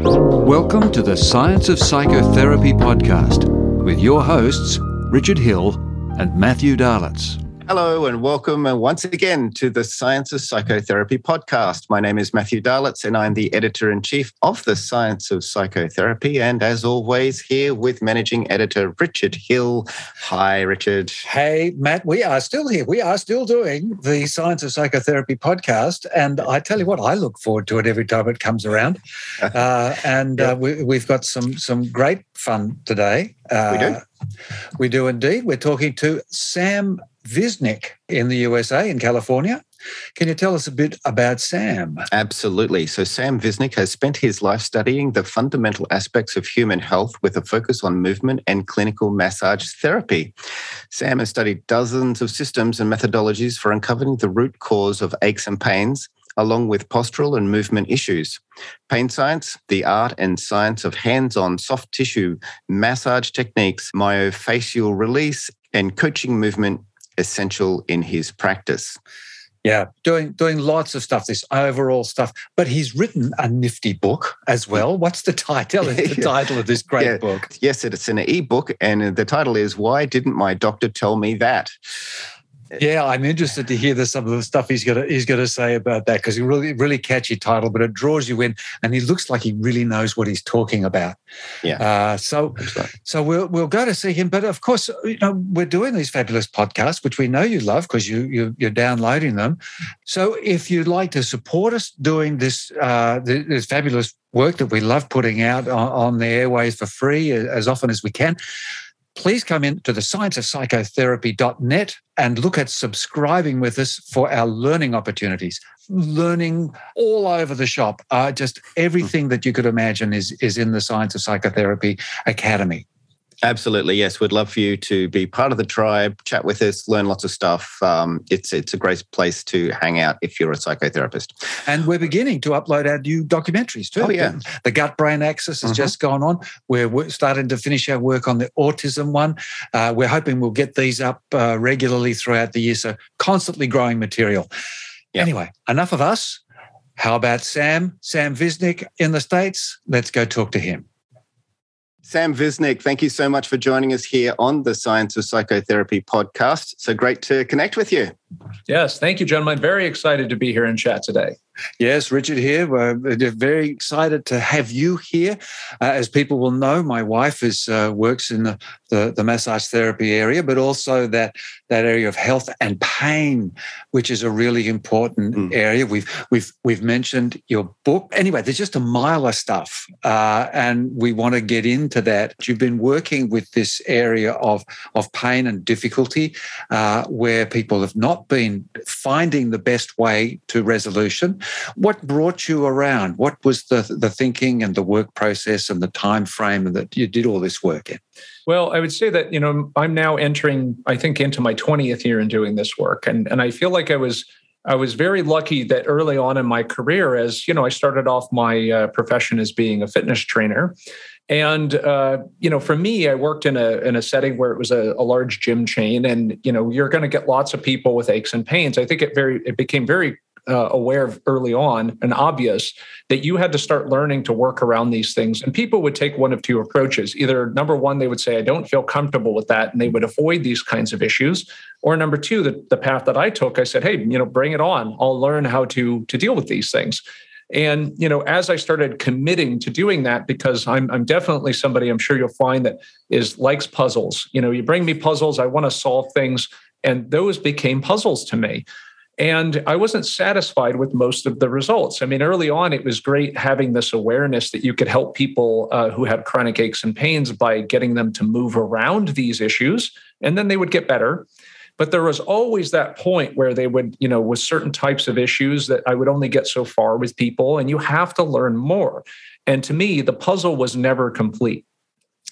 Welcome to the Science of Psychotherapy podcast with your hosts, Richard Hill and Matthew Dahlitz. Hello and welcome uh, once again to the Science of Psychotherapy podcast. My name is Matthew Dahlitz and I'm the editor in chief of the Science of Psychotherapy. And as always, here with managing editor Richard Hill. Hi, Richard. Hey, Matt. We are still here. We are still doing the Science of Psychotherapy podcast. And I tell you what, I look forward to it every time it comes around. Uh, and uh, we, have got some, some great fun today. we do. Uh, we do indeed. We're talking to Sam Visnic in the USA, in California. Can you tell us a bit about Sam? Absolutely. So, Sam Visnic has spent his life studying the fundamental aspects of human health with a focus on movement and clinical massage therapy. Sam has studied dozens of systems and methodologies for uncovering the root cause of aches and pains, along with postural and movement issues. Pain science, the art and science of hands on soft tissue massage techniques, myofascial release, and coaching movement essential in his practice. Yeah, doing doing lots of stuff, this overall stuff. But he's written a nifty book as well. What's the title? It's the title of this great yeah. book? Yes, it's an e-book, and the title is "Why Didn't My Doctor Tell Me That." Yeah, I'm interested to hear the, some of the stuff he's got to, he's got to say about that because he really really catchy title, but it draws you in, and he looks like he really knows what he's talking about. Yeah. Uh, so so we'll we'll go to see him, but of course, you know, we're doing these fabulous podcasts, which we know you love because you, you you're downloading them. So if you'd like to support us doing this uh, this fabulous work that we love putting out on, on the airways for free as often as we can please come in to the scienceofpsychotherapy.net and look at subscribing with us for our learning opportunities. Learning all over the shop. Uh, just everything that you could imagine is, is in the Science of Psychotherapy Academy. Absolutely, yes. We'd love for you to be part of the tribe, chat with us, learn lots of stuff. Um, it's it's a great place to hang out if you're a psychotherapist. And we're beginning to upload our new documentaries too. Oh yeah, the, the gut brain axis has mm-hmm. just gone on. We're starting to finish our work on the autism one. Uh, we're hoping we'll get these up uh, regularly throughout the year. So constantly growing material. Yep. Anyway, enough of us. How about Sam? Sam Visnic in the States? Let's go talk to him. Sam Visnic, thank you so much for joining us here on the Science of Psychotherapy podcast. So great to connect with you. Yes, thank you, gentlemen. Very excited to be here and chat today. Yes, Richard here. We're very excited to have you here. Uh, as people will know, my wife is uh, works in the, the, the, massage therapy area, but also that that area of health and pain, which is a really important mm. area. We've we've we've mentioned your book. Anyway, there's just a mile of stuff, uh, and we want to get into that. You've been working with this area of of pain and difficulty, uh, where people have not been finding the best way to resolution what brought you around? What was the the thinking and the work process and the time frame that you did all this work in? Well, I would say that you know I'm now entering, I think, into my 20th year in doing this work, and and I feel like I was I was very lucky that early on in my career, as you know, I started off my uh, profession as being a fitness trainer, and uh, you know, for me, I worked in a in a setting where it was a, a large gym chain, and you know, you're going to get lots of people with aches and pains. I think it very it became very uh, aware of early on and obvious that you had to start learning to work around these things. And people would take one of two approaches. Either number one, they would say, I don't feel comfortable with that, and they would avoid these kinds of issues. Or number two, the, the path that I took, I said, hey, you know, bring it on. I'll learn how to, to deal with these things. And you know, as I started committing to doing that, because I'm I'm definitely somebody I'm sure you'll find that is likes puzzles. You know, you bring me puzzles, I want to solve things, and those became puzzles to me. And I wasn't satisfied with most of the results. I mean, early on, it was great having this awareness that you could help people uh, who had chronic aches and pains by getting them to move around these issues, and then they would get better. But there was always that point where they would, you know, with certain types of issues that I would only get so far with people, and you have to learn more. And to me, the puzzle was never complete.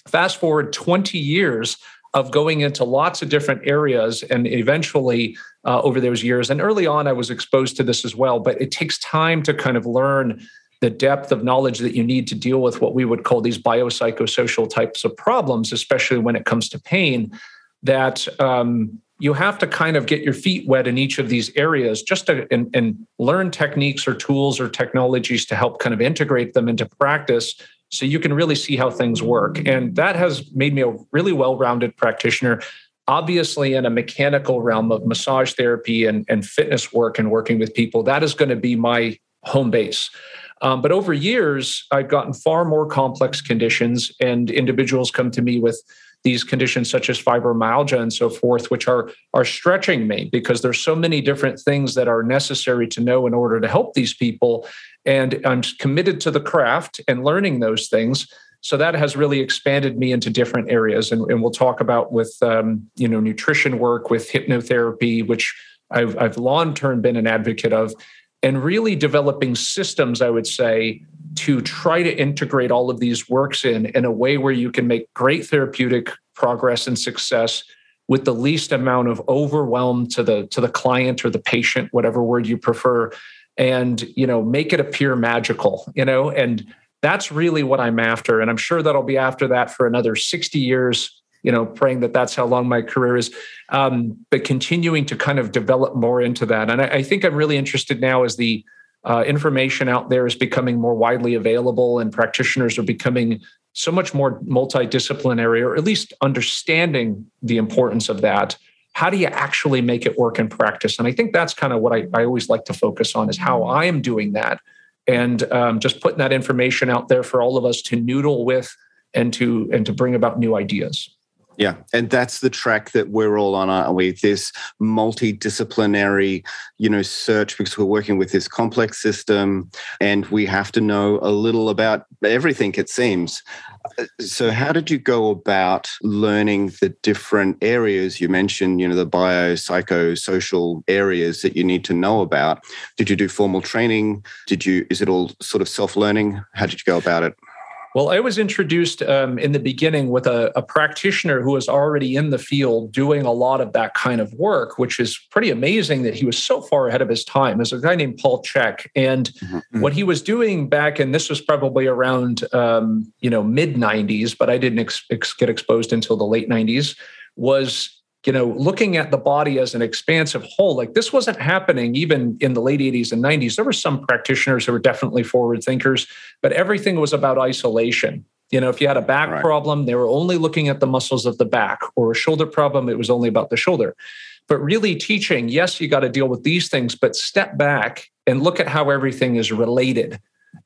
Fast forward 20 years of going into lots of different areas and eventually uh, over those years and early on i was exposed to this as well but it takes time to kind of learn the depth of knowledge that you need to deal with what we would call these biopsychosocial types of problems especially when it comes to pain that um, you have to kind of get your feet wet in each of these areas just to and, and learn techniques or tools or technologies to help kind of integrate them into practice so you can really see how things work. And that has made me a really well rounded practitioner. Obviously, in a mechanical realm of massage therapy and, and fitness work and working with people, that is going to be my home base. Um, but over years, I've gotten far more complex conditions, and individuals come to me with these conditions such as fibromyalgia and so forth, which are are stretching me because there's so many different things that are necessary to know in order to help these people. And I'm committed to the craft and learning those things. So that has really expanded me into different areas, and, and we'll talk about with um, you know nutrition work, with hypnotherapy, which I've, I've long term been an advocate of, and really developing systems. I would say to try to integrate all of these works in in a way where you can make great therapeutic progress and success with the least amount of overwhelm to the to the client or the patient whatever word you prefer and you know make it appear magical you know? And that's really what i'm after and i'm sure that i'll be after that for another 60 years you know praying that that's how long my career is um, but continuing to kind of develop more into that. And I, I think i'm really interested now as the uh, information out there is becoming more widely available and practitioners are becoming so much more multidisciplinary or at least understanding the importance of that. How do you actually make it work in practice? And i think that's kind of what I, I always like to focus on is how i am doing that. And um, just putting that information out there for all of us to noodle with and to and to bring about new ideas yeah, and that's the track that we're all on, aren't we? This multidisciplinary, you know, search because we're working with this complex system, and we have to know a little about everything. It seems. So, how did you go about learning the different areas you mentioned? You know, the bio, psycho, social areas that you need to know about. Did you do formal training? Did you? Is it all sort of self learning? How did you go about it? Well, I was introduced um, in the beginning with a, a, practitioner who was already in the field doing a lot of that kind of work, which is pretty amazing that he was so far ahead of his time. There's a guy named Paul Chek. And mm-hmm. what he was doing back, and this was probably around, um, you know, mid 90s, but I didn't ex- ex- get exposed until the late 90s, was you know, looking at the body as an expansive whole, like this wasn't happening even in the late 80s and 90s. There were some practitioners who were definitely forward thinkers, but everything was about isolation. You know, if you had a back right. problem, they were only looking at the muscles of the back, or a shoulder problem, it was only about the shoulder. But really teaching, yes, you got to deal with these things, but step back and look at how everything is related.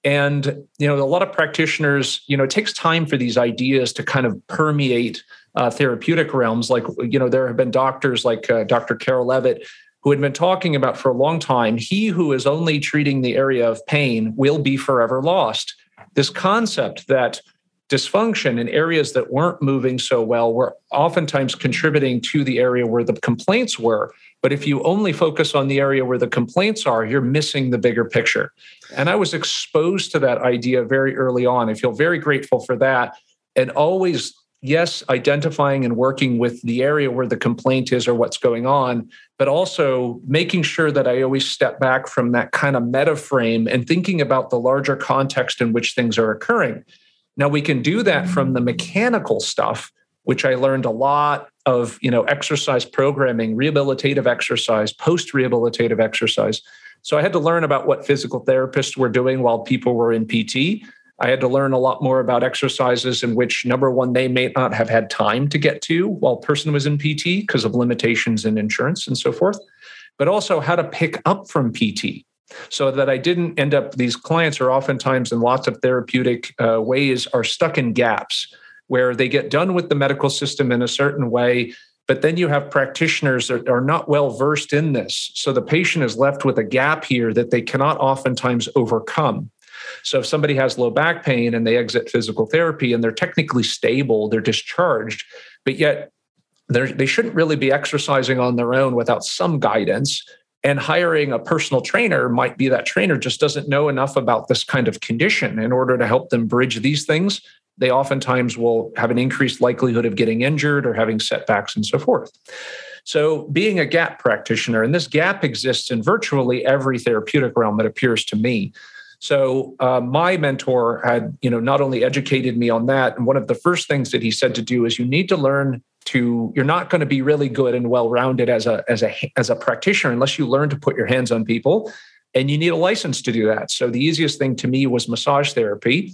And, you know, a lot of practitioners, you know, it takes time for these ideas to kind of permeate uh, therapeutic realms. Like, you know, there have been doctors like uh, Dr. Karel Lewit who had been talking about for a long time he who is only treating the area of pain will be forever lost. This concept that dysfunction in areas that weren't moving so well were oftentimes contributing to the area where the complaints were. But if you only focus on the area where the complaints are, you're missing the bigger picture. And I was exposed to that idea very early on. I feel very grateful for that. And always yes, identifying and working with the area where the complaint is or what's going on, but also making sure that I always step back from that kind of meta frame and thinking about the larger context in which things are occurring. Now we can do that mm-hmm. from the mechanical stuff, which I learned a lot of, you know, exercise programming, rehabilitative exercise, post-rehabilitative exercise. So I had to learn about what physical therapists were doing while people were in PT I had to learn a lot more about exercises in which, number one, they may not have had time to get to while person was in PT because of limitations in insurance and so forth, but also how to pick up from PT so that I didn't end up, these clients are oftentimes in lots of therapeutic uh, ways are stuck in gaps where they get done with the medical system in a certain way. But then you have practitioners that are not well versed in this. So the patient is left with a gap here that they cannot oftentimes overcome. So if somebody has low back pain and they exit physical therapy and they're technically stable, they're discharged, but yet they shouldn't really be exercising on their own without some guidance. And hiring a personal trainer might be that trainer just doesn't know enough about this kind of condition in order to help them bridge these things. They oftentimes will have an increased likelihood of getting injured or having setbacks and so forth. So, being a gap practitioner, and this gap exists in virtually every therapeutic realm, it appears to me. So uh, my mentor had, you know, not only educated me on that, and one of the first things that he said to do is you need to learn to you're not going to be really good and well rounded as a as a as a practitioner unless you learn to put your hands on people and you need a license to do that. So the easiest thing to me was massage therapy.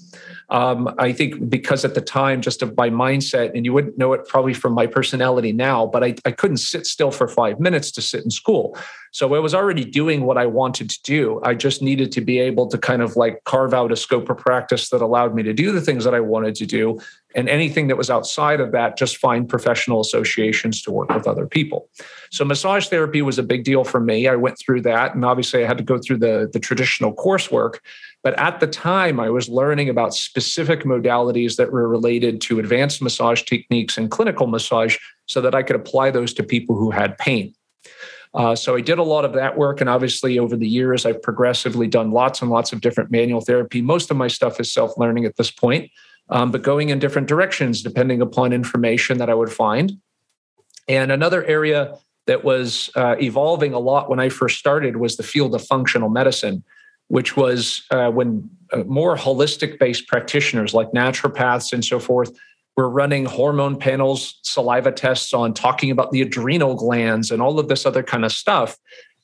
Um, I think because at the time, just of my mindset, and you wouldn't know it probably from my personality now, but I, I couldn't sit still for five minutes to sit in school. So I was already doing what I wanted to do. I just needed to be able to kind of like carve out a scope of practice that allowed me to do the things that I wanted to do. And anything that was outside of that, just find professional associations to work with other people. So massage therapy was a big deal for me. I went through that. And obviously I had to go through the, the traditional coursework. But at the time, I was learning about specific modalities that were related to advanced massage techniques and clinical massage so that I could apply those to people who had pain. Uh, so I did a lot of that work. And obviously, over the years, I've progressively done lots and lots of different manual therapy. Most of my stuff is self learning at this point, um, but going in different directions depending upon information that I would find. And another area that was uh, evolving a lot when I first started was the field of functional medicine which was uh, when uh, more holistic based practitioners like naturopaths and so forth were running hormone panels, saliva tests on talking about the adrenal glands and all of this other kind of stuff,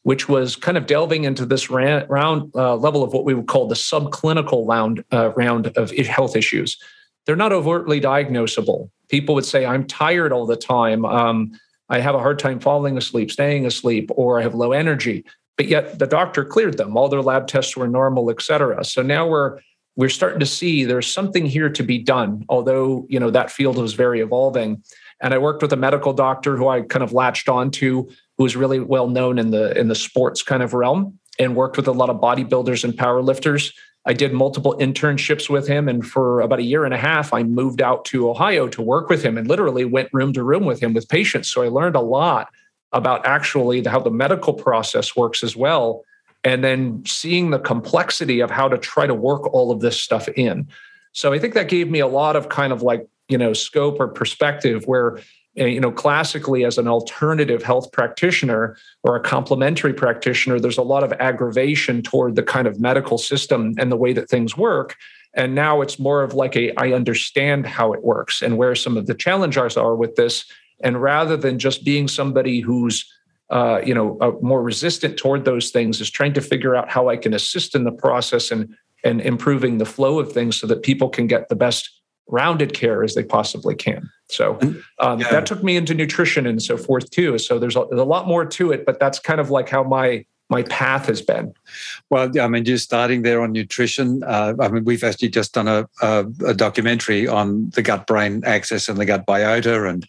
which was kind of delving into this round uh, level of what we would call the subclinical round, uh, round of health issues. They're not overtly diagnosable. People would say, I'm tired all the time. Um, I have a hard time falling asleep, staying asleep, or I have low energy but yet the doctor cleared them. All their lab tests were normal, et cetera. So now we're we're starting to see there's something here to be done. Although you know that field was very evolving, and I worked with a medical doctor who I kind of latched onto, who was really well known in the in the sports kind of realm, and worked with a lot of bodybuilders and powerlifters. I did multiple internships with him. And for about a year and a half, I moved out to Ohio to work with him and literally went room to room with him with patients. So I learned a lot about actually how the medical process works as well and then seeing the complexity of how to try to work all of this stuff in so i think that gave me a lot of kind of like you know scope or perspective where you know classically as an alternative health practitioner or a complementary practitioner there's a lot of aggravation toward the kind of medical system and the way that things work. And now it's more of like a i understand how it works and where some of the challenges are with this. And rather than just being somebody who's uh, you know uh, more resistant toward those things is trying to figure out how i can assist in the process and and improving the flow of things so that people can get the best rounded care as they possibly can so um, yeah. that took me into nutrition and so forth too so there's a, there's a lot more to it but that's kind of like how my my path has been? Well, I mean, just starting there on nutrition. Uh, I mean, we've actually just done a, a, a documentary on the gut brain axis and the gut biota. And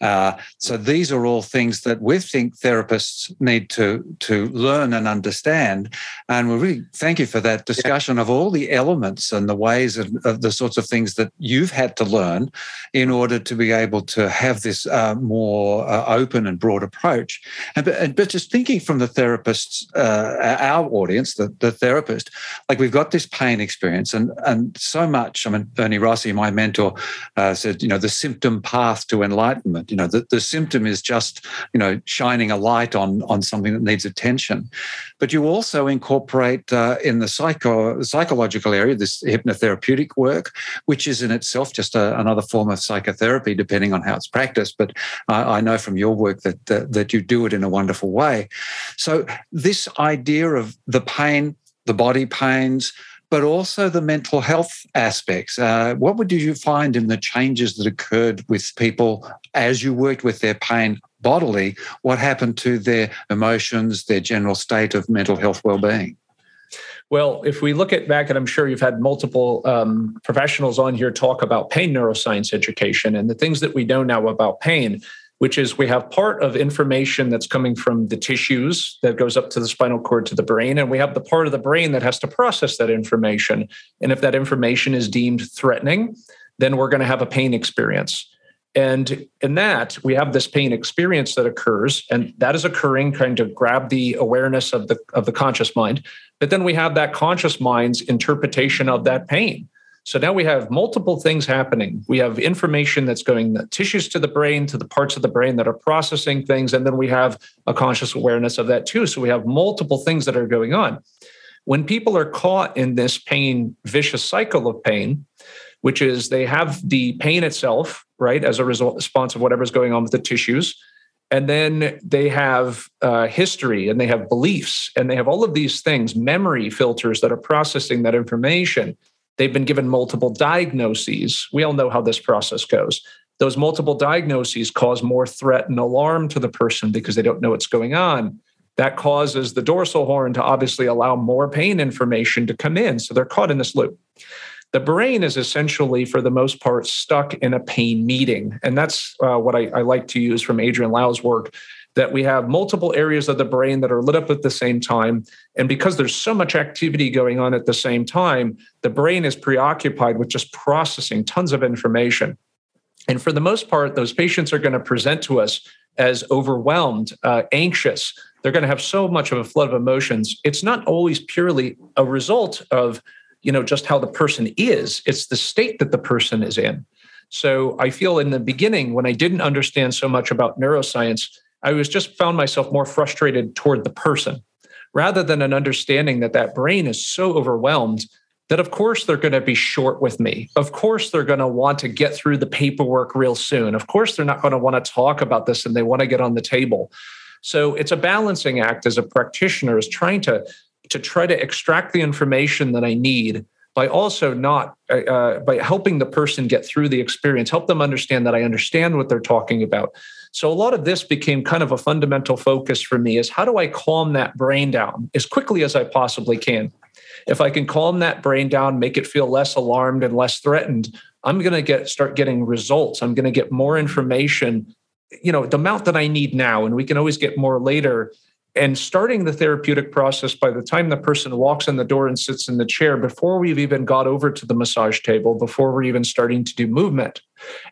uh, so these are all things that we think therapists need to, to learn and understand. And we really thank you for that discussion yeah. of all the elements and the ways of, of, the sorts of things that you've had to learn in order to be able to have this uh, more uh, open and broad approach. And, but, but just thinking from the therapist's uh, our audience, the, the therapist, like we've got this pain experience, and and so much. I mean, Ernie Rossi, my mentor, uh, said, you know, the symptom path to enlightenment. You know, the, the symptom is just you know shining a light on on something that needs attention, but you also incorporate uh, in the psycho psychological area this hypnotherapeutic work, which is in itself just a, another form of psychotherapy, depending on how it's practiced. But I, I know from your work that that you do it in a wonderful way. So this idea of the pain, the body pains, but also the mental health aspects. Uh, what did you find in the changes that occurred with people as you worked with their pain bodily? What happened to their emotions, their general state of mental health well-being? Well, if we look at back, and I'm sure you've had multiple um, professionals on here talk about pain neuroscience education and the things that we know now about pain which is we have part of information that's coming from the tissues that goes up to the spinal cord to the brain, and we have the part of the brain that has to process that information. And if that information is deemed threatening, then we're going to have a pain experience. And in that, we have this pain experience that occurs, and that is occurring trying to grab the awareness of the of the conscious mind. But then we have that conscious mind's interpretation of that pain. So now we have multiple things happening. We have information that's going the tissues to the brain, to the parts of the brain that are processing things. And then we have a conscious awareness of that too. So we have multiple things that are going on. When people are caught in this pain, vicious cycle of pain, which is they have the pain itself, right, as a result response of whatever's going on with the tissues. And then they have uh, history and they have beliefs and they have all of these things, memory filters that are processing that information. They've been given multiple diagnoses. We all know how this process goes. Those multiple diagnoses cause more threat and alarm to the person because they don't know what's going on. That causes the dorsal horn to obviously allow more pain information to come in. So they're caught in this loop. The brain is essentially, for the most part, stuck in a pain meeting. And that's uh, what I, I like to use from Adriaan Louw's work that we have multiple areas of the brain that are lit up at the same time. And because there's so much activity going on at the same time, the brain is preoccupied with just processing tons of information. And for the most part, those patients are going to present to us as overwhelmed, uh, anxious. They're going to have so much of a flood of emotions. It's not always purely a result of, you know, just how the person is. It's the state that the person is in. So I feel in the beginning, when I didn't understand so much about neuroscience, I was just found myself more frustrated toward the person rather than an understanding that that brain is so overwhelmed that of course they're going to be short with me. Of course they're going to want to get through the paperwork real soon. Of course they're not going to want to talk about this and they want to get on the table. So it's a balancing act as a practitioner is trying to to try to extract the information that I need by also not uh, uh by helping the person get through the experience, help them understand that I understand what they're talking about. So a lot of this became kind of a fundamental focus for me is how do I calm that brain down as quickly as I possibly can? if I can calm that brain down, make it feel less alarmed and less threatened, I'm going to get start getting results. I'm going to get more information, you know, the amount that I need now, and we can always get more later. And starting the therapeutic process by the time the person walks in the door and sits in the chair, before we've even got over to the massage table, before we're even starting to do movement.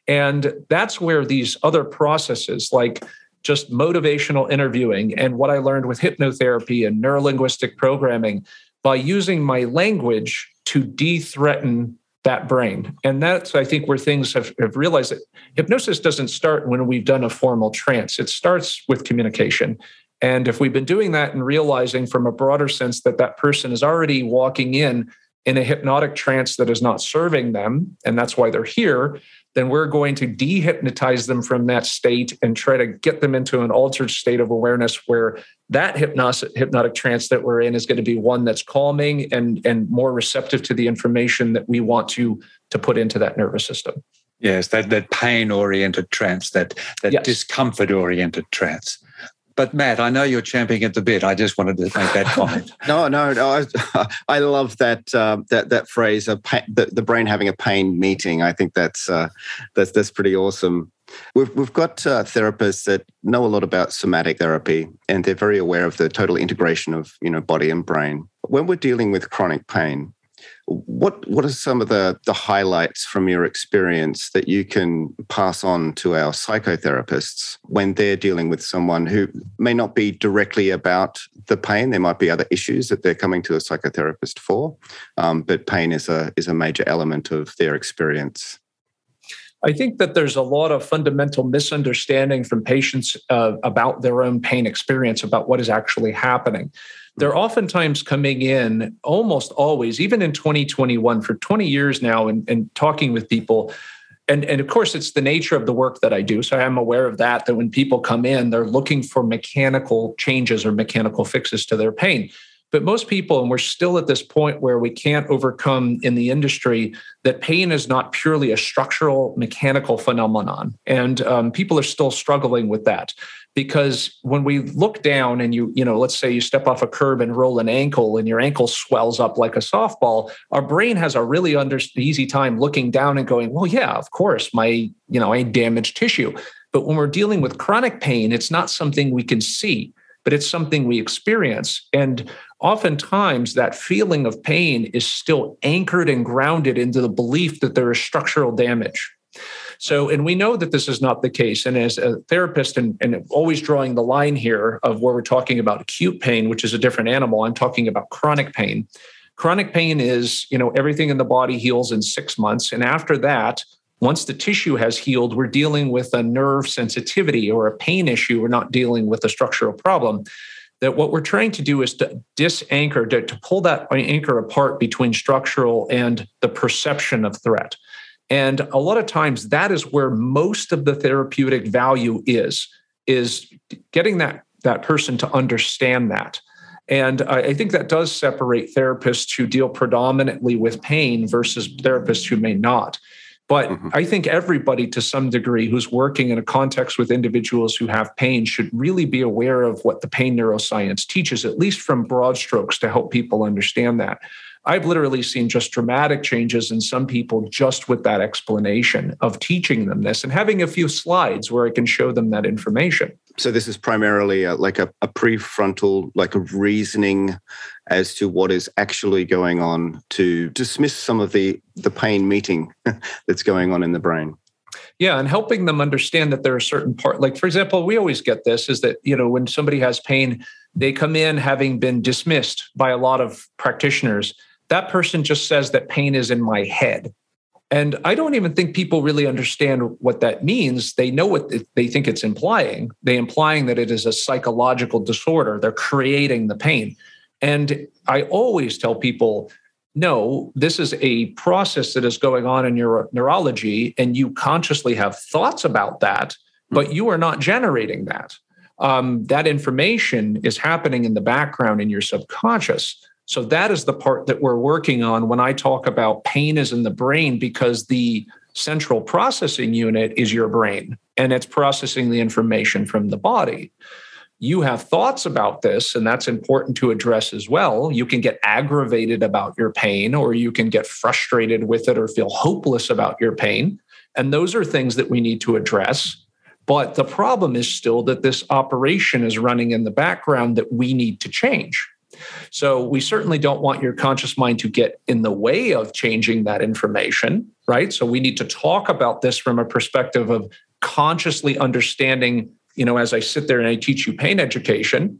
And that's where these other processes like just motivational interviewing and what I learned with hypnotherapy and neurolinguistic programming by using my language to de-threaten that brain. And that's, I think, where things have, have realized that hypnosis doesn't start when we've done a formal trance. It starts with communication. And if we've been doing that and realizing from a broader sense that that person is already walking in in a hypnotic trance that is not serving them, and that's why they're here, then we're going to dehypnotize them from that state and try to get them into an altered state of awareness where that hypnotic, hypnotic trance that we're in is going to be one that's calming and, and more receptive to the information that we want to, to put into that nervous system. Yes, that, that pain oriented trance, that, that yes. discomfort oriented trance. But Matt, I know you're champing at the bit. I just wanted to make that comment. no, no, no. I, I love that uh, that that phrase pain, the, the brain having a pain meeting. I think that's uh, that's that's pretty awesome. We've we've got uh, therapists that know a lot about somatic therapy, and they're very aware of the total integration of you know body and brain. When we're dealing with chronic pain, what what are some of the the highlights from your experience that you can pass on to our psychotherapists when they're dealing with someone who may not be directly about the pain? There might be other issues that they're coming to a psychotherapist for, um, but pain is a is a major element of their experience. I think that there's a lot of fundamental misunderstanding from patients uh, about their own pain experience, about what is actually happening they're mm-hmm. oftentimes coming in almost always, even in 2021, for 20 years now, and, and talking with people. And, and of course, it's the nature of the work that I do. So I'm aware of that, that when people come in, they're looking for mechanical changes or mechanical fixes to their pain. But most people, and we're still at this point where we can't overcome in the industry that pain is not purely a structural mechanical phenomenon. And um, people are still struggling with that. Because when we look down and you you know let's say you step off a curb and roll an ankle and your ankle swells up like a softball our brain has a really under, easy time looking down and going well yeah of course my you know i damaged tissue. But when we're dealing with chronic pain it's not something we can see but it's something we experience and oftentimes that feeling of pain is still anchored and grounded into the belief that there is structural damage so, and we know that this is not the case. And as a therapist, and, and always drawing the line here of where we're talking about acute pain, which is a different animal, I'm talking about chronic pain. Chronic pain is, you know, everything in the body heals in six months. And after that, once the tissue has healed, we're dealing with a nerve sensitivity or a pain issue. We're not dealing with a structural problem. that what we're trying to do is to disanchor, to, to pull that anchor apart between structural and the perception of threat. And a lot of times that is where most of the therapeutic value is, is getting that, that person to understand that. And I think that does separate therapists who deal predominantly with pain versus therapists who may not. But mm-hmm. I think everybody, to some degree, who's working in a context with individuals who have pain should really be aware of what the pain neuroscience teaches, at least from broad strokes, to help people understand that. I've literally seen just dramatic changes in some people just with that explanation of teaching them this and having a few slides where I can show them that information. So this is primarily a, like a, a prefrontal, like a reasoning as to what is actually going on to dismiss some of the the pain meeting that's going on in the brain. Yeah, and helping them understand that there are certain part like for example, we always get this is that, you know, when somebody has pain, they come in having been dismissed by a lot of practitioners that person just says that pain is in my head. And I don't even think people really understand what that means. They know what they think it's implying. They implying that it is a psychological disorder. They're creating the pain. And I always tell people, no, this is a process that is going on in your neurology, and you consciously have thoughts about that, but you are not generating that. Um, that information is happening in the background in your subconscious. So that is the part that we're working on when I talk about pain is in the brain because the central processing unit is your brain and it's processing the information from the body. You have thoughts about this, and that's important to address as well. You can get aggravated about your pain, or you can get frustrated with it, or feel hopeless about your pain. And those are things that we need to address. But the problem is still that this operation is running in the background that we need to change. So we certainly don't want your conscious mind to get in the way of changing that information, right? So we need to talk about this from a perspective of consciously understanding, you know, as I sit there and I teach you pain education,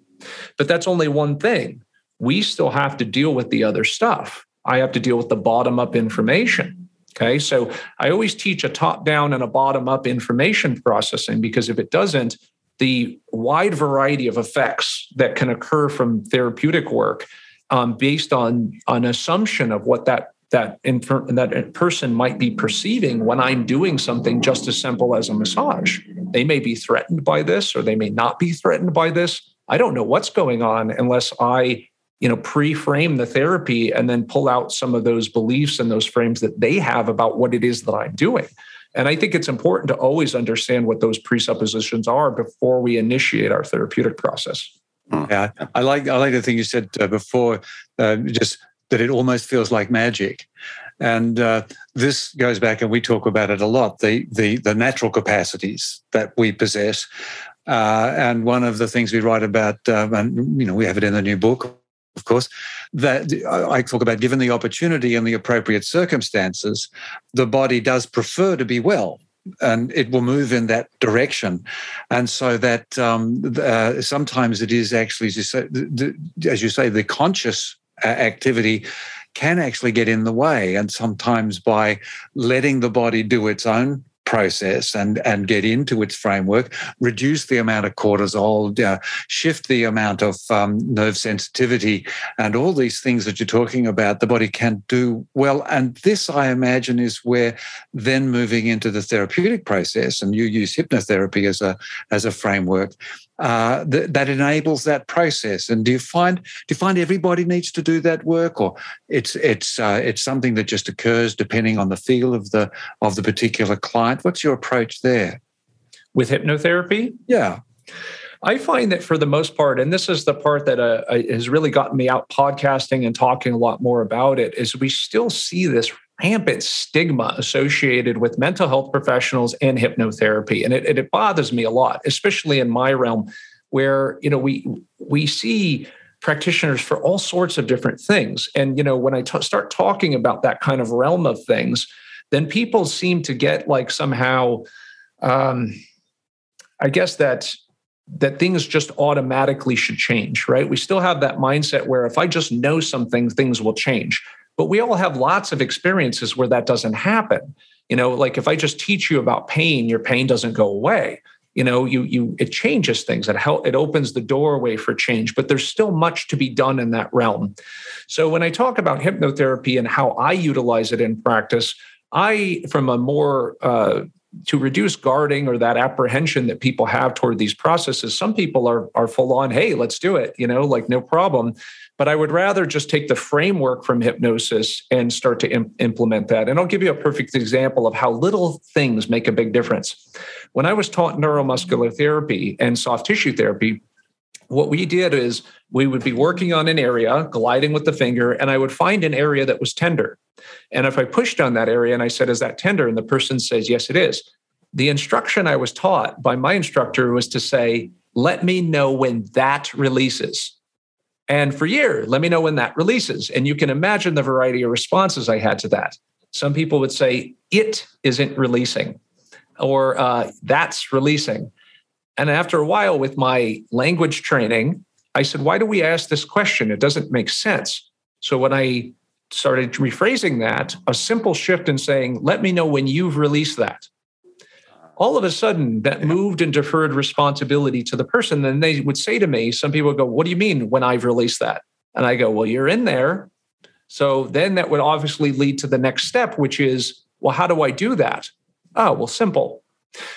but that's only one thing. We still have to deal with the other stuff. I have to deal with the bottom up information. Okay. So I always teach a top down and a bottom up information processing because if it doesn't, the wide variety of effects that can occur from therapeutic work um, based on an assumption of what that that infer- that person might be perceiving when I'm doing something just as simple as a massage. They may be threatened by this, or they may not be threatened by this. I don't know what's going on unless I, you know, pre-frame the therapy and then pull out some of those beliefs and those frames that they have about what it is that I'm doing. And I think it's important to always understand what those presuppositions are before we initiate our therapeutic process. Hmm. Yeah, I like I like the thing you said uh, before, uh, just that it almost feels like magic, and uh, this goes back, and we talk about it a lot. The the the natural capacities that we possess, uh, and one of the things we write about, um, and you know, we have it in the new book, of course, that I talk about given the opportunity and the appropriate circumstances, the body does prefer to be well. And it will move in that direction, and so that um, uh, sometimes it is actually, as you say, the, as you say, the conscious uh, activity can actually get in the way, and sometimes by letting the body do its own process and, and get into its framework, reduce the amount of cortisol, uh, shift the amount of um, nerve sensitivity, and all these things that you're talking about, the body can do well. And this, I imagine, is where then moving into the therapeutic process, and you use hypnotherapy as a as a framework uh, th- that enables that process. And do you find do you find everybody needs to do that work, or it's it's uh, it's something that just occurs depending on the feel of the of the particular client? What's your approach there with hypnotherapy? Yeah. I find that for the most part, and this is the part that uh, has really gotten me out podcasting and talking a lot more about it, is we still see this rampant stigma associated with mental health professionals and hypnotherapy. And it, it bothers me a lot especially in my realm where you know we we see practitioners for all sorts of different things. And you know when I t- start talking about that kind of realm of things then people seem to get like somehow um i guess that that things just automatically should change right? We still have that mindset where if i just know something things will change but we all have lots of experiences where that doesn't happen. You know, like if I just teach you about pain, your pain doesn't go away. you know you you it changes things it help it opens the doorway for change but there's still much to be done in that realm so when i talk about hypnotherapy and how i utilize it in practice i from a more uh, to reduce guarding or that apprehension that people have toward these processes some people are are full on hey let's do it you know like no problem but I would rather just take the framework from hypnosis and start to Im- implement that. And I'll give you a perfect example of how little things make a big difference. When I was taught neuromuscular therapy and soft tissue therapy, what we did is we would be working on an area, gliding with the finger, and I would find an area that was tender. And if I pushed on that area and I said, Is that tender? And the person says, Yes, it is. The instruction I was taught by my instructor was to say, Let me know when that releases. And for year let me know when that releases. And you can imagine the variety of responses I had to that. Some people would say, it isn't releasing, or uh, that's releasing. And after a while, with my language training, I said, why do we ask this question? It doesn't make sense. So when I started rephrasing that, a simple shift in saying, let me know when you've released that all of a sudden that moved and deferred responsibility to the person. Then they would say to me, some people would go, What do you mean when I've released that? And I go, Well, you're in there. So then that would obviously lead to the next step, which is, Well, how do I do that? Oh, well, simple.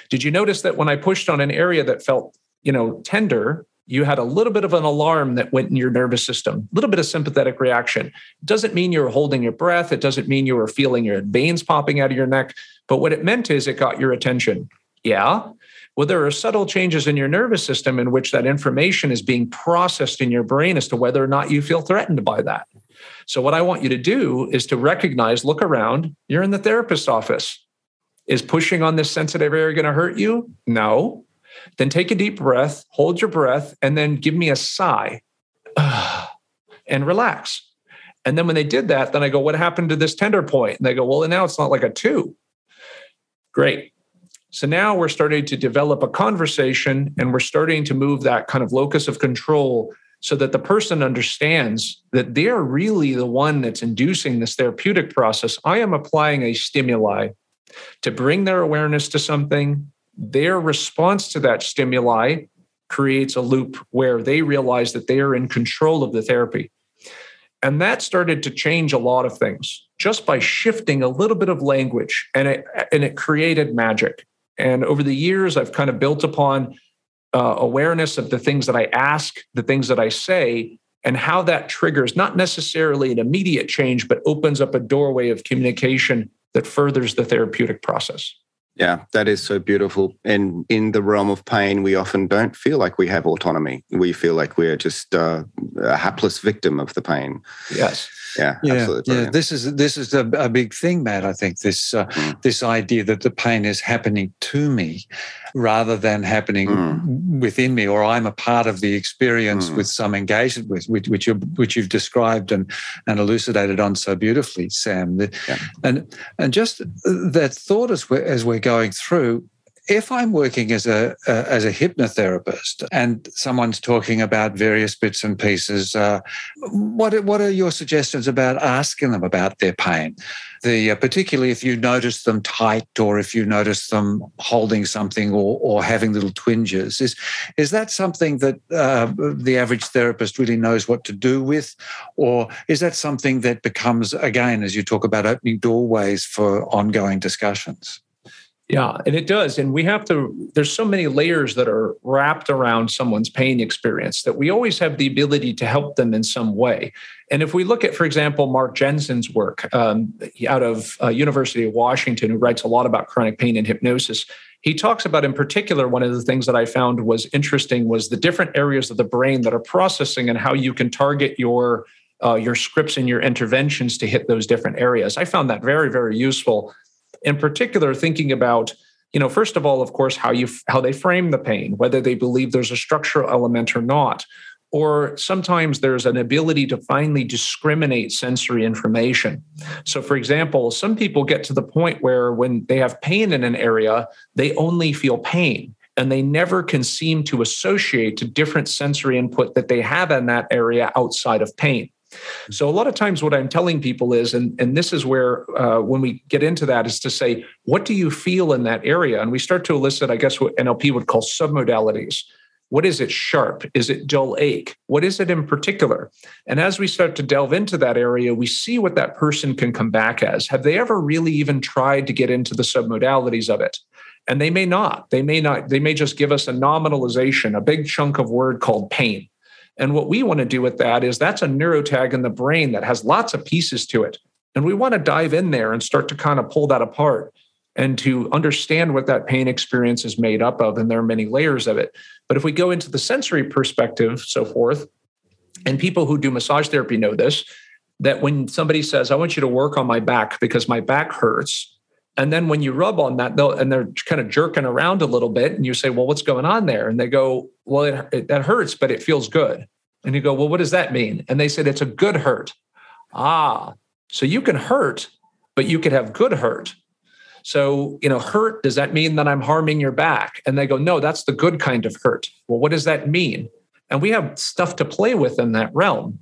Did you notice that when I pushed on an area that felt, you know, tender, you had a little bit of an alarm that went in your nervous system, a little bit of sympathetic reaction. It doesn't mean you were holding your breath. It doesn't mean you were feeling your veins popping out of your neck. But what it meant is it got your attention. Yeah. Well, there are subtle changes in your nervous system in which that information is being processed in your brain as to whether or not you feel threatened by that. So, what I want you to do is to recognize, look around, you're in the therapist's office. Is pushing on this sensitive area going to hurt you? No. Then take a deep breath, hold your breath, and then give me a sigh and relax. And then when they did that, then I go, What happened to this tender point? And they go, Well, now it's not like a two. Great. So now we're starting to develop a conversation and we're starting to move that kind of locus of control so that the person understands that they're really the one that's inducing this therapeutic process. I am applying a stimuli to bring their awareness to something their response to that stimuli creates a loop where they realize that they are in control of the therapy. And that started to change a lot of things just by shifting a little bit of language and it, and it created magic. And over the years, I've kind of built upon uh, awareness of the things that I ask, the things that I say, and how that triggers not necessarily an immediate change, but opens up a doorway of communication that furthers the therapeutic process. Yeah, that is so beautiful. And in the realm of pain, we often don't feel like we have autonomy. We feel like we're just uh, a hapless victim of the pain. Yes. Yeah, yeah, absolutely. Yeah, this is this is a, a, big thing, Matt. I think this uh, mm. this idea that the pain is happening to me rather than happening mm. within me, or I'm a part of the experience mm. with some engagement with which which, you which you've described and and elucidated on so beautifully, Sam. Yeah. And and just that thought as we're as we're going through if I'm working as a as a hypnotherapist and someone's talking about various bits and pieces, uh, what what are your suggestions about asking them about their pain? The uh, particularly if you notice them tight or if you notice them holding something or or having little twinges, is is that something that uh, the average therapist really knows what to do with, or is that something that becomes again as you talk about opening doorways for ongoing discussions? Yeah, and it does. And we have to, there's so many layers that are wrapped around someone's pain experience that we always have the ability to help them in some way. And if we look at, for example, Mark Jensen's work um, out of uh, University of Washington, who writes a lot about chronic pain and hypnosis, he talks about in particular one of the things that I found was interesting was the different areas of the brain that are processing and how you can target your uh, your scripts and your interventions to hit those different areas. I found that very, very useful in particular thinking about you know first of all of course how you how they frame the pain whether they believe there's a structural element or not or sometimes there's an ability to finally discriminate sensory information. So, for example, some people get to the point where when they have pain in an area, they only feel pain and they never can seem to associate to different sensory input that they have in that area outside of pain. So a lot of times, what I'm telling people is, and and this is where uh, when we get into that is to say, what do you feel in that area? And we start to elicit, I guess, what NLP would call submodalities. What is it sharp? Is it dull ache? What is it in particular? And as we start to delve into that area, we see what that person can come back as. Have they ever really even tried to get into the submodalities of it? And they may not. They may not. They may just give us a nominalization, a big chunk of word called pain. And what we want to do with that is that's a neurotag in the brain that has lots of pieces to it. And we want to dive in there and start to kind of pull that apart and to understand what that pain experience is made up of. And there are many layers of it. But if we go into the sensory perspective, so forth, and people who do massage therapy know this, that when somebody says, I want you to work on my back because my back hurts. And then when you rub on that, they'll, and they're kind of jerking around a little bit, and you say, Well, what's going on there? And they go, Well, it, it, that hurts, but it feels good. And you go, Well, what does that mean? And they said, It's a good hurt. Ah, so you can hurt, but you could have good hurt. So, you know, hurt, does that mean that I'm harming your back? And they go, no, that's the good kind of hurt. Well, what does that mean? And we have stuff to play with in that realm.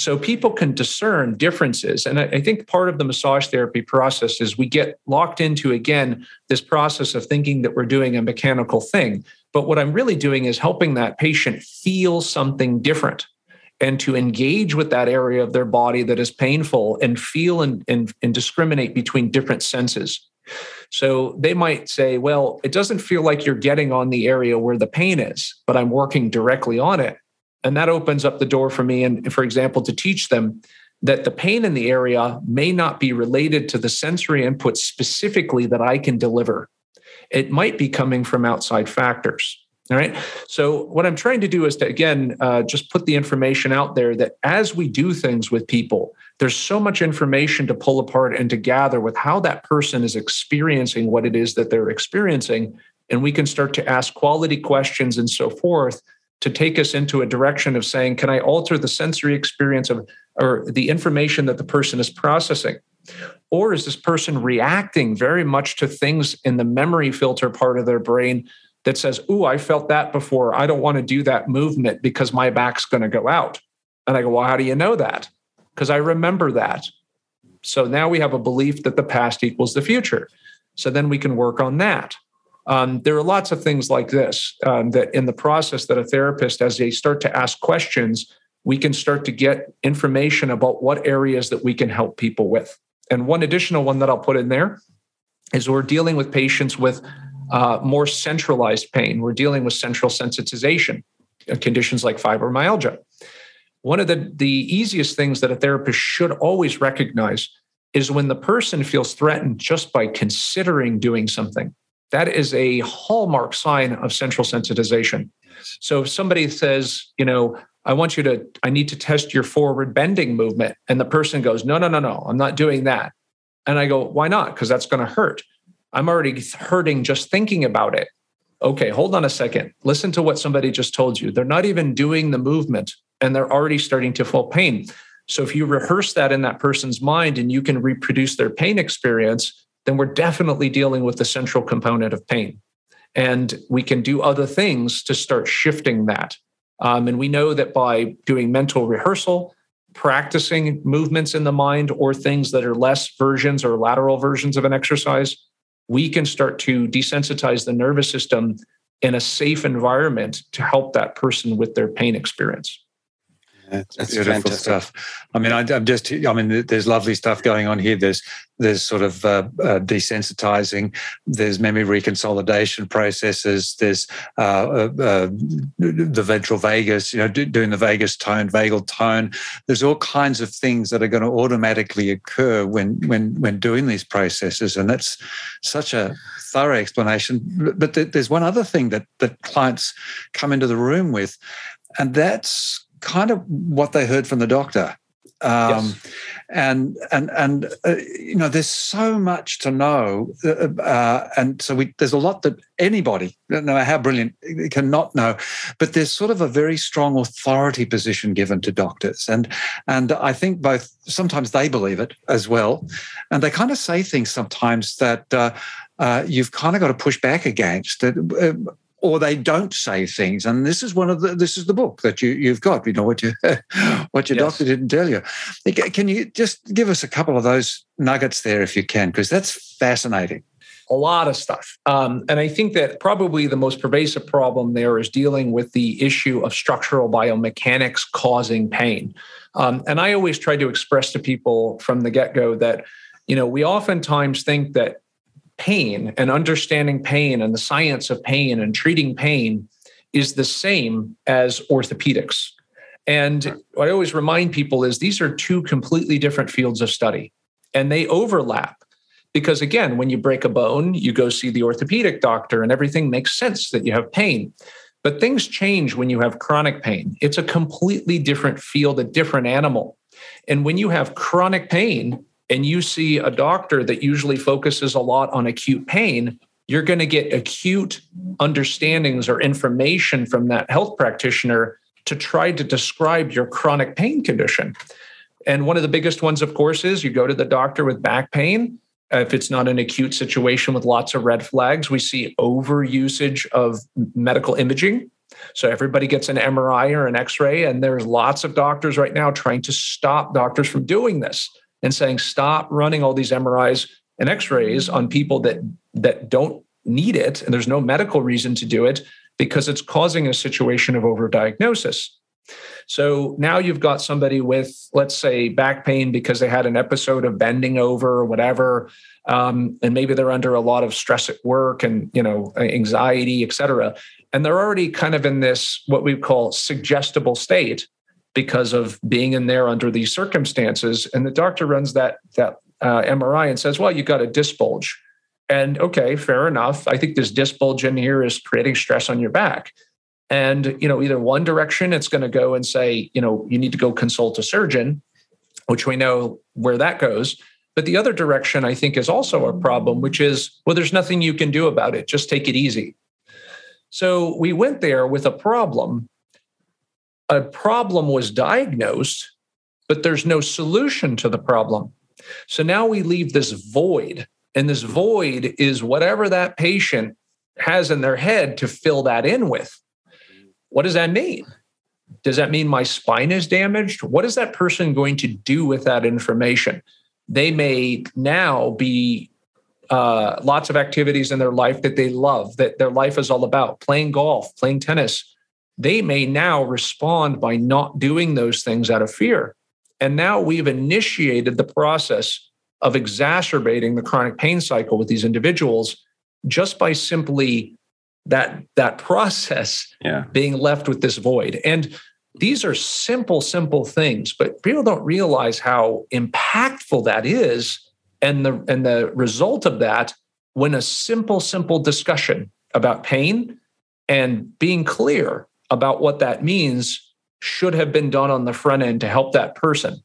So people can discern differences. And I, think part of the massage therapy process is we get locked into, again, this process of thinking that we're doing a mechanical thing. But what I'm really doing is helping that patient feel something different and to engage with that area of their body that is painful and feel and, and, and discriminate between different senses. So they might say, well, it doesn't feel like you're getting on the area where the pain is, but I'm working directly on it. And that opens up the door for me, and for example, to teach them that the pain in the area may not be related to the sensory input specifically that I can deliver. It might be coming from outside factors. All right. So, what I'm trying to do is to, again, uh, just put the information out there that as we do things with people, there's so much information to pull apart and to gather with how that person is experiencing what it is that they're experiencing. And we can start to ask quality questions and so forth to take us into a direction of saying, can I alter the sensory experience of or the information that the person is processing? Or is this person reacting very much to things in the memory filter part of their brain that says, Ooh, I felt that before. I don't want to do that movement because my back's going to go out. And I go, Well, how do you know that? Because I remember that. So now we have a belief that the past equals the future. So then we can work on that. Um, there are lots of things like this um, that in the process that a therapist, as they start to ask questions, we can start to get information about what areas that we can help people with. And one additional one that I'll put in there is we're dealing with patients with uh, more centralized pain. We're dealing with central sensitization, uh, conditions like fibromyalgia. One of the, the easiest things that a therapist should always recognize is when the person feels threatened just by considering doing something. That is a hallmark sign of central sensitization. So if somebody says, you know, I want you to, I need to test your forward bending movement. And the person goes, no, no, no, no, I'm not doing that. And I go, why not? Because that's going to hurt. I'm already hurting just thinking about it. Okay, hold on a second. Listen to what somebody just told you. They're not even doing the movement and they're already starting to feel pain. So if you rehearse that in that person's mind and you can reproduce their pain experience, then we're definitely dealing with the central component of pain. And we can do other things to start shifting that. Um, and we know that by doing mental rehearsal, practicing movements in the mind, or things that are less versions or lateral versions of an exercise, we can start to desensitize the nervous system in a safe environment to help that person with their pain experience. That's, That's beautiful fantastic. stuff. I mean, I, am just, I mean, there's lovely stuff going on here. There's, there's sort of uh, uh, desensitizing. There's memory reconsolidation processes. There's uh, uh, uh the ventral vagus, you know, doing the vagus tone, vagal tone. There's all kinds of things that are going to automatically occur when, when, when doing these processes, and that's such a thorough explanation. But there's one other thing that that clients come into the room with, and that's kind of what they heard from the doctor. Um, yes. and and and uh, you know there's so much to know uh, uh, and so we, there's a lot that anybody no matter how brilliant cannot know but there's sort of a very strong authority position given to doctors and and i think both sometimes they believe it as well and they kind of say things sometimes that uh, uh you've kind of got to push back against it or they don't say things. And this is one of the this is the book that you you've got. You know what you what your yes. doctor didn't tell you. Can you just give us a couple of those nuggets there if you can, because that's fascinating. A lot of stuff. Um, and I think that probably the most pervasive problem there is dealing with the issue of structural biomechanics causing pain. Um, and I always try to express to people from the get go that, you know, we oftentimes think that pain and understanding pain and the science of pain and treating pain is the same as orthopedics. And what I always remind people is these are two completely different fields of study and they overlap. Because again, when you break a bone, you go see the orthopedic doctor and everything makes sense that you have pain. But things change when you have chronic pain. It's a completely different field, a different animal. And when you have chronic pain, and you see a doctor that usually focuses a lot on acute pain, you're going to get acute understandings or information from that health practitioner to try to describe your chronic pain condition. And one of the biggest ones, of course, is you go to the doctor with back pain. If it's not an acute situation with lots of red flags, we see over usage of medical imaging. So everybody gets an MRI or an X ray, and there's lots of doctors right now trying to stop doctors from doing this and saying stop running all these MRIs and X-rays on people that that don't need it and there's no medical reason to do it because it's causing a situation of overdiagnosis. So now you've got somebody with, let's say, back pain because they had an episode of bending over or whatever, um, and maybe they're under a lot of stress at work and you know anxiety, et cetera, and they're already kind of in this what we call suggestible state because of being in there under these circumstances. And the doctor runs that that uh, MRI and says, "Well, you got a disc bulge." And okay, fair enough. I think this disc bulge in here is creating stress on your back. And you know, either one direction, it's going to go and say, you know, you need to go consult a surgeon, which we know where that goes. But the other direction, I think, is also a problem, which is, well, there's nothing you can do about it. Just take it easy. So we went there with a problem a problem was diagnosed, but there's no solution to the problem. So now we leave this void, and this void is whatever that patient has in their head to fill that in with. What does that mean? Does that mean my spine is damaged? What is that person going to do with that information? They may now be uh, lots of activities in their life that they love, that their life is all about playing golf, playing tennis, they may now respond by not doing those things out of fear. And now we've initiated the process of exacerbating the chronic pain cycle with these individuals just by simply that that process yeah. being left with this void. And these are simple, simple things, but people don't realize how impactful that is. And the and the result of that, when a simple, simple discussion about pain and being clear about what that means should have been done on the front end to help that person.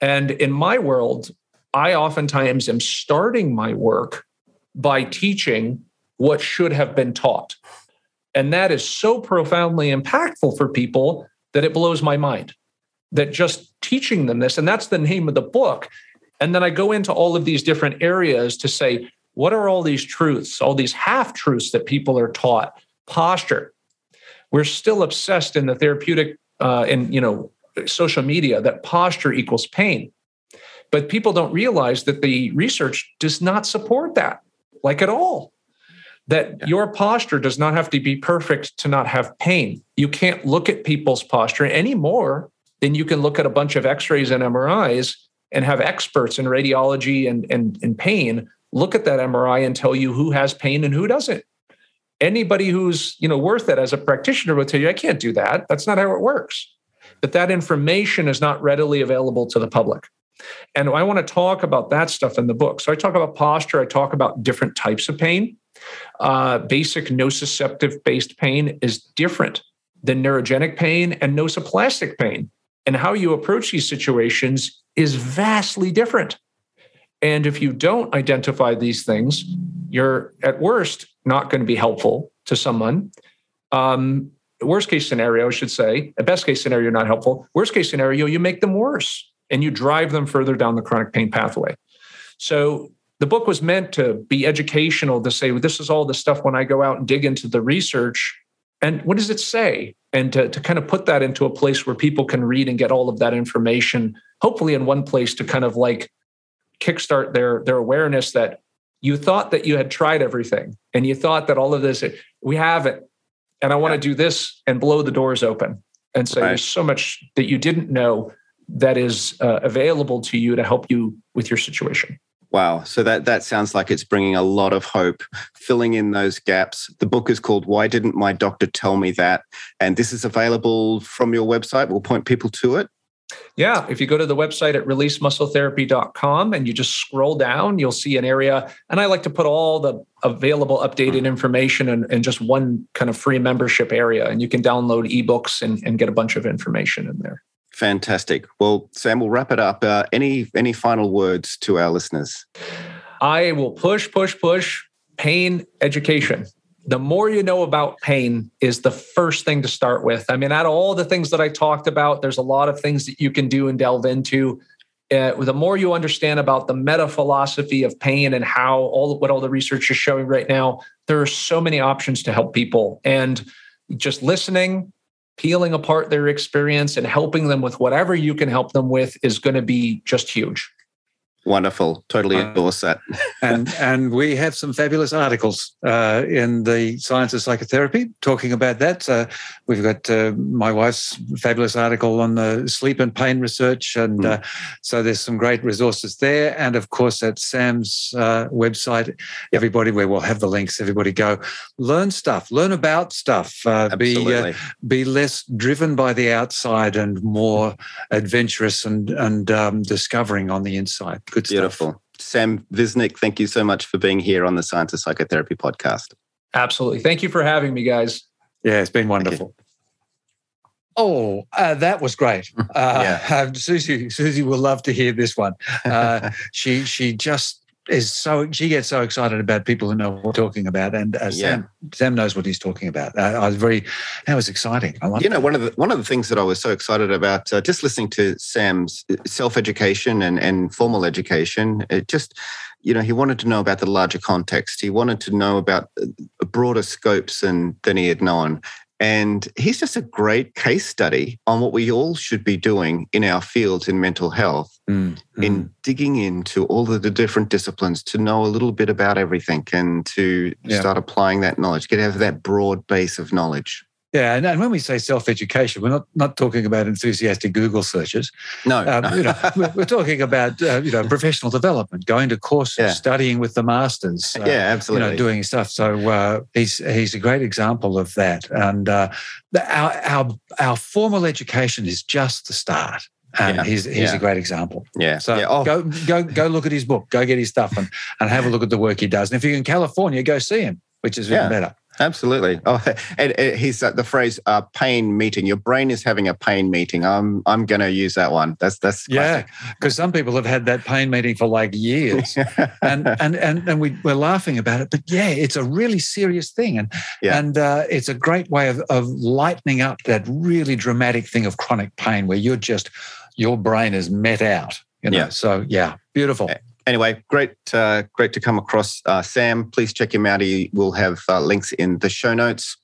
And in my world, I oftentimes am starting my work by teaching what should have been taught. And that is so profoundly impactful for people that it blows my mind. That just teaching them this, and that's the name of the book. And then I go into all of these different areas to say, what are all these truths, all these half truths that people are taught? Posture, we're still obsessed in the therapeutic uh, and you know social media that posture equals pain. But people don't realize that the research does not support that like at all. That yeah. your posture does not have to be perfect to not have pain. You can't look at people's posture any more than you can look at a bunch of x-rays and mris and have experts in radiology and, and, and pain look at that mri and tell you who has pain and who doesn't anybody who's you know worth it as a practitioner will tell you i can't do that. That's not how it works. But that information is not readily available to the public. And i want to talk about that stuff in the book. So i talk about posture i talk about different types of pain. Uh, basic nociceptive based pain is different than neurogenic pain and nociplastic pain. And how you approach these situations is vastly different. And if you don't identify these things you're at worst not going to be helpful to someone. Um, worst case scenario, I should say, a best case scenario, not helpful. Worst case scenario, you make them worse and you drive them further down the chronic pain pathway. So the book was meant to be educational to say, well, this is all the stuff when I go out and dig into the research. And what does it say? And to, to kind of put that into a place where people can read and get all of that information, hopefully in one place to kind of like kickstart their their awareness that you thought that you had tried everything and you thought that all of this we haven't and i want to do this and blow the doors open and say right. there's so much that you didn't know that is uh, available to you to help you with your situation Wow. So that that sounds like it's bringing a lot of hope, filling in those gaps. The book is called Why Didn't My Doctor Tell Me That? And this is available from your website. We'll point people to it. Yeah, if you go to the website at releasemuscletherapy.com and you just scroll down, you'll see an area. And I like to put all the available updated information in, in just one kind of free membership area. And you can download ebooks and, and get a bunch of information in there. Fantastic. Well, Sam, we'll wrap it up. Uh, any any final words to our listeners? I will push, push, push. Pain education. The more you know about pain is the first thing to start with. I mean, out of all the things that I talked about, there's a lot of things that you can do and delve into. Uh, the more you understand about the meta philosophy of pain and how all what all the research is showing right now, there are so many options to help people. And just listening, peeling apart their experience and helping them with whatever you can help them with is going to be just huge. Wonderful. Totally uh, endorse that. and and we have some fabulous articles uh, in the Science of Psychotherapy talking about that. Uh, we've got uh, my wife's fabulous article on the sleep and pain research, and mm. so there's some great resources there. And of course, at Sam's uh, website, everybody where we'll have the links. Everybody go learn stuff, learn about stuff. be be less driven by the outside and more adventurous and and um, discovering on the inside. Good stuff. Beautiful. Sam Visnic, thank you so much for being here on the Science of Psychotherapy podcast. Absolutely. Thank you for having me, guys. Yeah, it's been wonderful. Oh, uh, that was great. Uh, yeah. uh, Susie, Susie will love to hear this one. Uh, she she just is so she gets so excited about people who know what we're talking about, and uh, Sam Sam knows what he's talking about. Uh, I was very that was exciting. I you know that. one of the one of the things that I was so excited about uh, just listening to Sam's uh, self education and and formal education. It just you know he wanted to know about the larger context. He wanted to know about uh, broader scopes than than he had known, and he's just a great case study on what we all should be doing in our fields in mental health, mm, in mm. digging into all of the different disciplines to know a little bit about everything and to yeah. start applying that knowledge, get have that broad base of knowledge. Yeah, and, and when we say self-education, we're not not talking about enthusiastic Google searches. No, um, no. you know, we're, we're, talking about uh, you know professional development, going to courses, yeah. studying with the masters. Uh, yeah, absolutely. You know, doing stuff. So uh, he's he's a great example of that. And uh, our our our formal education is just the start. And yeah. he's he's yeah. a great example. Yeah. So yeah. Oh. go go go look at his book. Go get his stuff and and have a look at the work he does. And if you're in California, go see him, which is even better. Absolutely. Oh, and, and he's uh, the phrase uh, "pain meeting." Your brain is having a pain meeting. I'm I'm going to use that one. That's that's yeah. Because some people have had that pain meeting for like years, and and and and we we're laughing about it, but yeah, it's a really serious thing, and yeah. and uh, it's a great way of of lightening up that really dramatic thing of chronic pain where you're just your brain is met out. You know? Yeah. So yeah, beautiful anyway, great, uh, great to come across uh, Sam. Please check him out. He will have uh, links in the show notes.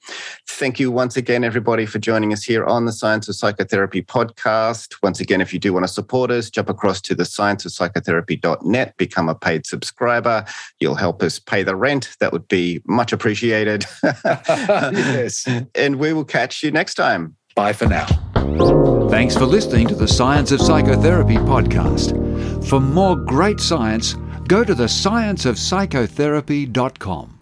Thank you once again, everybody, for joining us here on the Science of Psychotherapy podcast. Once again, if you do want to support us, jump across to the scienceofpsychotherapy.net, become a paid subscriber. You'll help us pay the rent. That would be much appreciated. yes. And we will catch you next time. Bye for now. Thanks for listening to the Science of Psychotherapy podcast. For more great science, go to the scienceofpsychotherapy.com.